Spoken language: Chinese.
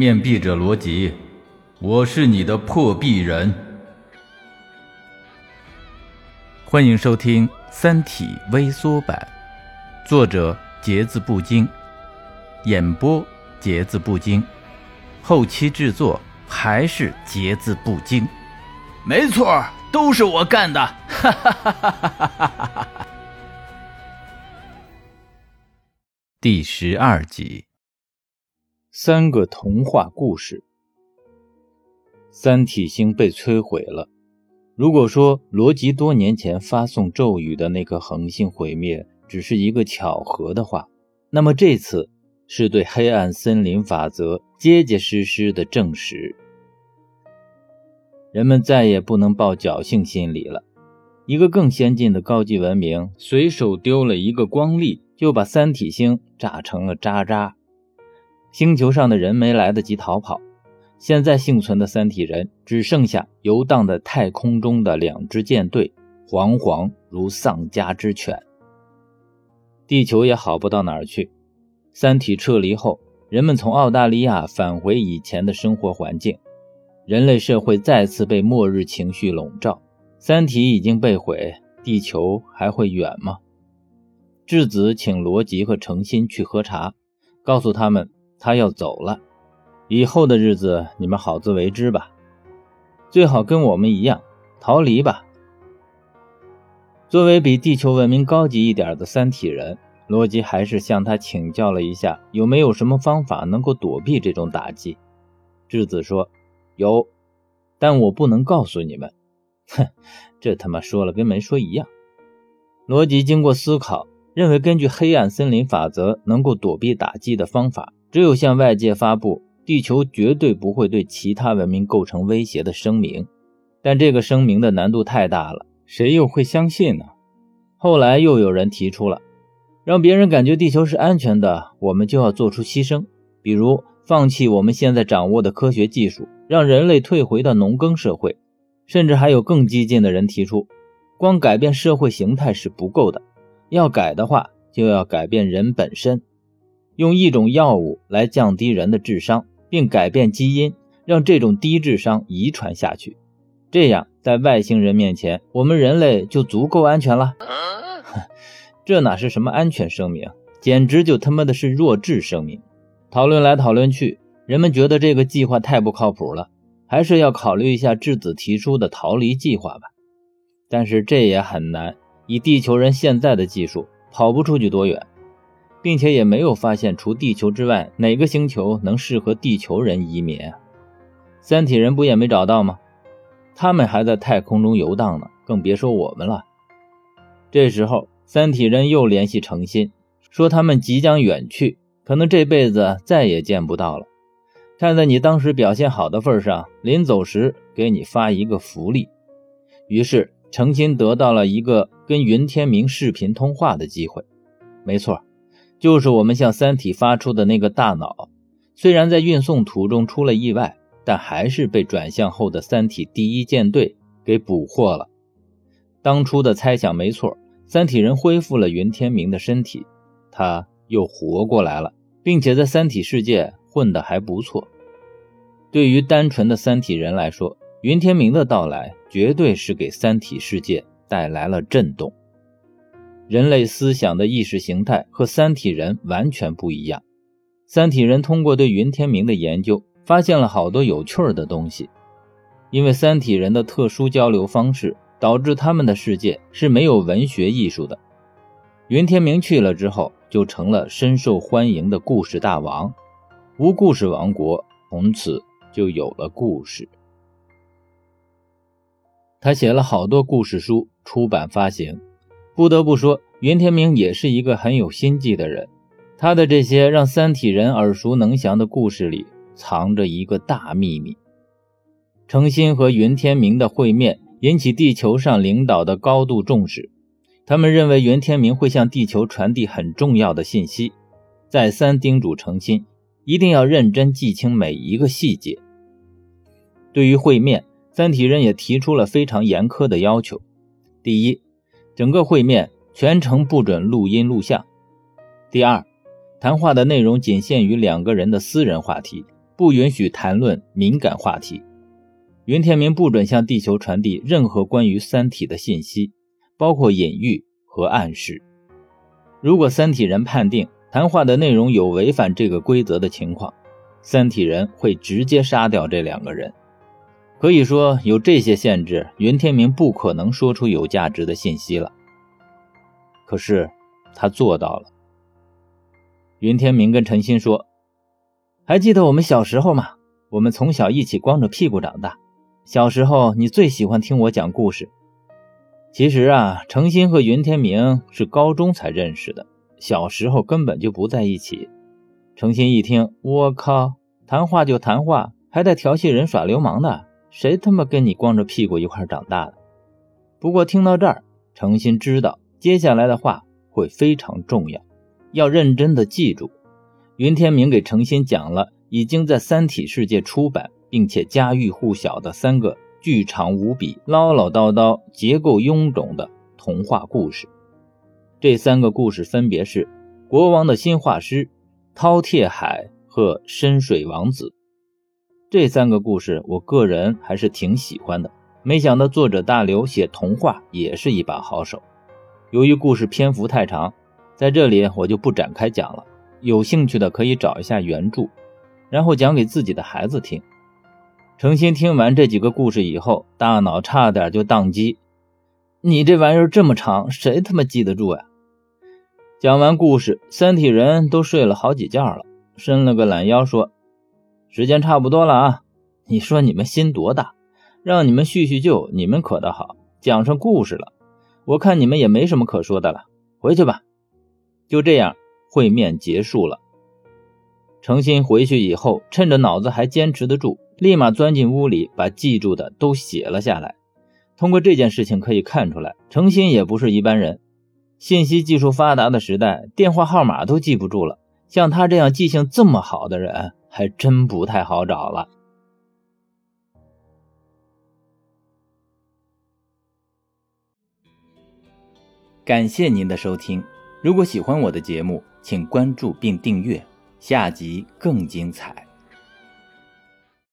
面壁者罗辑，我是你的破壁人。欢迎收听《三体》微缩版，作者节字不精，演播节字不精，后期制作还是节字不精。没错，都是我干的！哈哈哈哈哈哈！第十二集，三个童话故事。三体星被摧毁了。如果说罗辑多年前发送咒语的那颗恒星毁灭只是一个巧合的话，那么这次是对黑暗森林法则结结实实的证实。人们再也不能抱侥幸心理了。一个更先进的高级文明随手丢了一个光粒，就把三体星炸成了渣渣。星球上的人没来得及逃跑，现在幸存的三体人只剩下游荡在太空中的两支舰队，惶惶如丧家之犬。地球也好不到哪儿去。三体撤离后，人们从澳大利亚返回以前的生活环境。人类社会再次被末日情绪笼罩，三体已经被毁，地球还会远吗？质子请罗辑和程心去喝茶，告诉他们他要走了，以后的日子你们好自为之吧，最好跟我们一样逃离吧。作为比地球文明高级一点的三体人，罗辑还是向他请教了一下，有没有什么方法能够躲避这种打击。质子说。有，但我不能告诉你们。哼，这他妈说了跟没说一样。罗辑经过思考，认为根据黑暗森林法则，能够躲避打击的方法，只有向外界发布地球绝对不会对其他文明构成威胁的声明。但这个声明的难度太大了，谁又会相信呢？后来又有人提出了，让别人感觉地球是安全的，我们就要做出牺牲，比如放弃我们现在掌握的科学技术。让人类退回到农耕社会，甚至还有更激进的人提出，光改变社会形态是不够的，要改的话就要改变人本身，用一种药物来降低人的智商，并改变基因，让这种低智商遗传下去，这样在外星人面前，我们人类就足够安全了。这哪是什么安全声明，简直就他妈的是弱智声明。讨论来讨论去。人们觉得这个计划太不靠谱了，还是要考虑一下质子提出的逃离计划吧。但是这也很难，以地球人现在的技术，跑不出去多远，并且也没有发现除地球之外哪个星球能适合地球人移民。三体人不也没找到吗？他们还在太空中游荡呢，更别说我们了。这时候，三体人又联系程心，说他们即将远去，可能这辈子再也见不到了。看在你当时表现好的份上，临走时给你发一个福利。于是程心得到了一个跟云天明视频通话的机会。没错，就是我们向三体发出的那个大脑。虽然在运送途中出了意外，但还是被转向后的三体第一舰队给捕获了。当初的猜想没错，三体人恢复了云天明的身体，他又活过来了，并且在三体世界。混得还不错。对于单纯的三体人来说，云天明的到来绝对是给三体世界带来了震动。人类思想的意识形态和三体人完全不一样。三体人通过对云天明的研究，发现了好多有趣的东西。因为三体人的特殊交流方式，导致他们的世界是没有文学艺术的。云天明去了之后，就成了深受欢迎的故事大王。无故事王国从此就有了故事。他写了好多故事书，出版发行。不得不说，云天明也是一个很有心计的人。他的这些让三体人耳熟能详的故事里，藏着一个大秘密。程心和云天明的会面引起地球上领导的高度重视，他们认为云天明会向地球传递很重要的信息，再三叮嘱程心。一定要认真记清每一个细节。对于会面，三体人也提出了非常严苛的要求：第一，整个会面全程不准录音录像；第二，谈话的内容仅限于两个人的私人话题，不允许谈论敏感话题。云天明不准向地球传递任何关于三体的信息，包括隐喻和暗示。如果三体人判定谈话的内容有违反这个规则的情况，三体人会直接杀掉这两个人。可以说，有这些限制，云天明不可能说出有价值的信息了。可是，他做到了。云天明跟陈鑫说：“还记得我们小时候吗？我们从小一起光着屁股长大。小时候，你最喜欢听我讲故事。其实啊，程鑫和云天明是高中才认识的，小时候根本就不在一起。”程鑫一听，我靠，谈话就谈话，还带调戏人、耍流氓的。谁他妈跟你光着屁股一块长大的？不过听到这儿，程心知道接下来的话会非常重要，要认真的记住。云天明给程心讲了已经在三体世界出版并且家喻户晓的三个巨长无比、唠唠叨叨、结构臃肿的童话故事。这三个故事分别是《国王的新画师》《饕餮海》和《深水王子》。这三个故事，我个人还是挺喜欢的。没想到作者大刘写童话也是一把好手。由于故事篇幅太长，在这里我就不展开讲了。有兴趣的可以找一下原著，然后讲给自己的孩子听。程心听完这几个故事以后，大脑差点就宕机。你这玩意儿这么长，谁他妈记得住呀？讲完故事，三体人都睡了好几觉了，伸了个懒腰说。时间差不多了啊！你说你们心多大，让你们叙叙旧，你们可倒好，讲上故事了。我看你们也没什么可说的了，回去吧。就这样，会面结束了。程心回去以后，趁着脑子还坚持得住，立马钻进屋里，把记住的都写了下来。通过这件事情可以看出来，程心也不是一般人。信息技术发达的时代，电话号码都记不住了，像他这样记性这么好的人。还真不太好找了。感谢您的收听，如果喜欢我的节目，请关注并订阅，下集更精彩。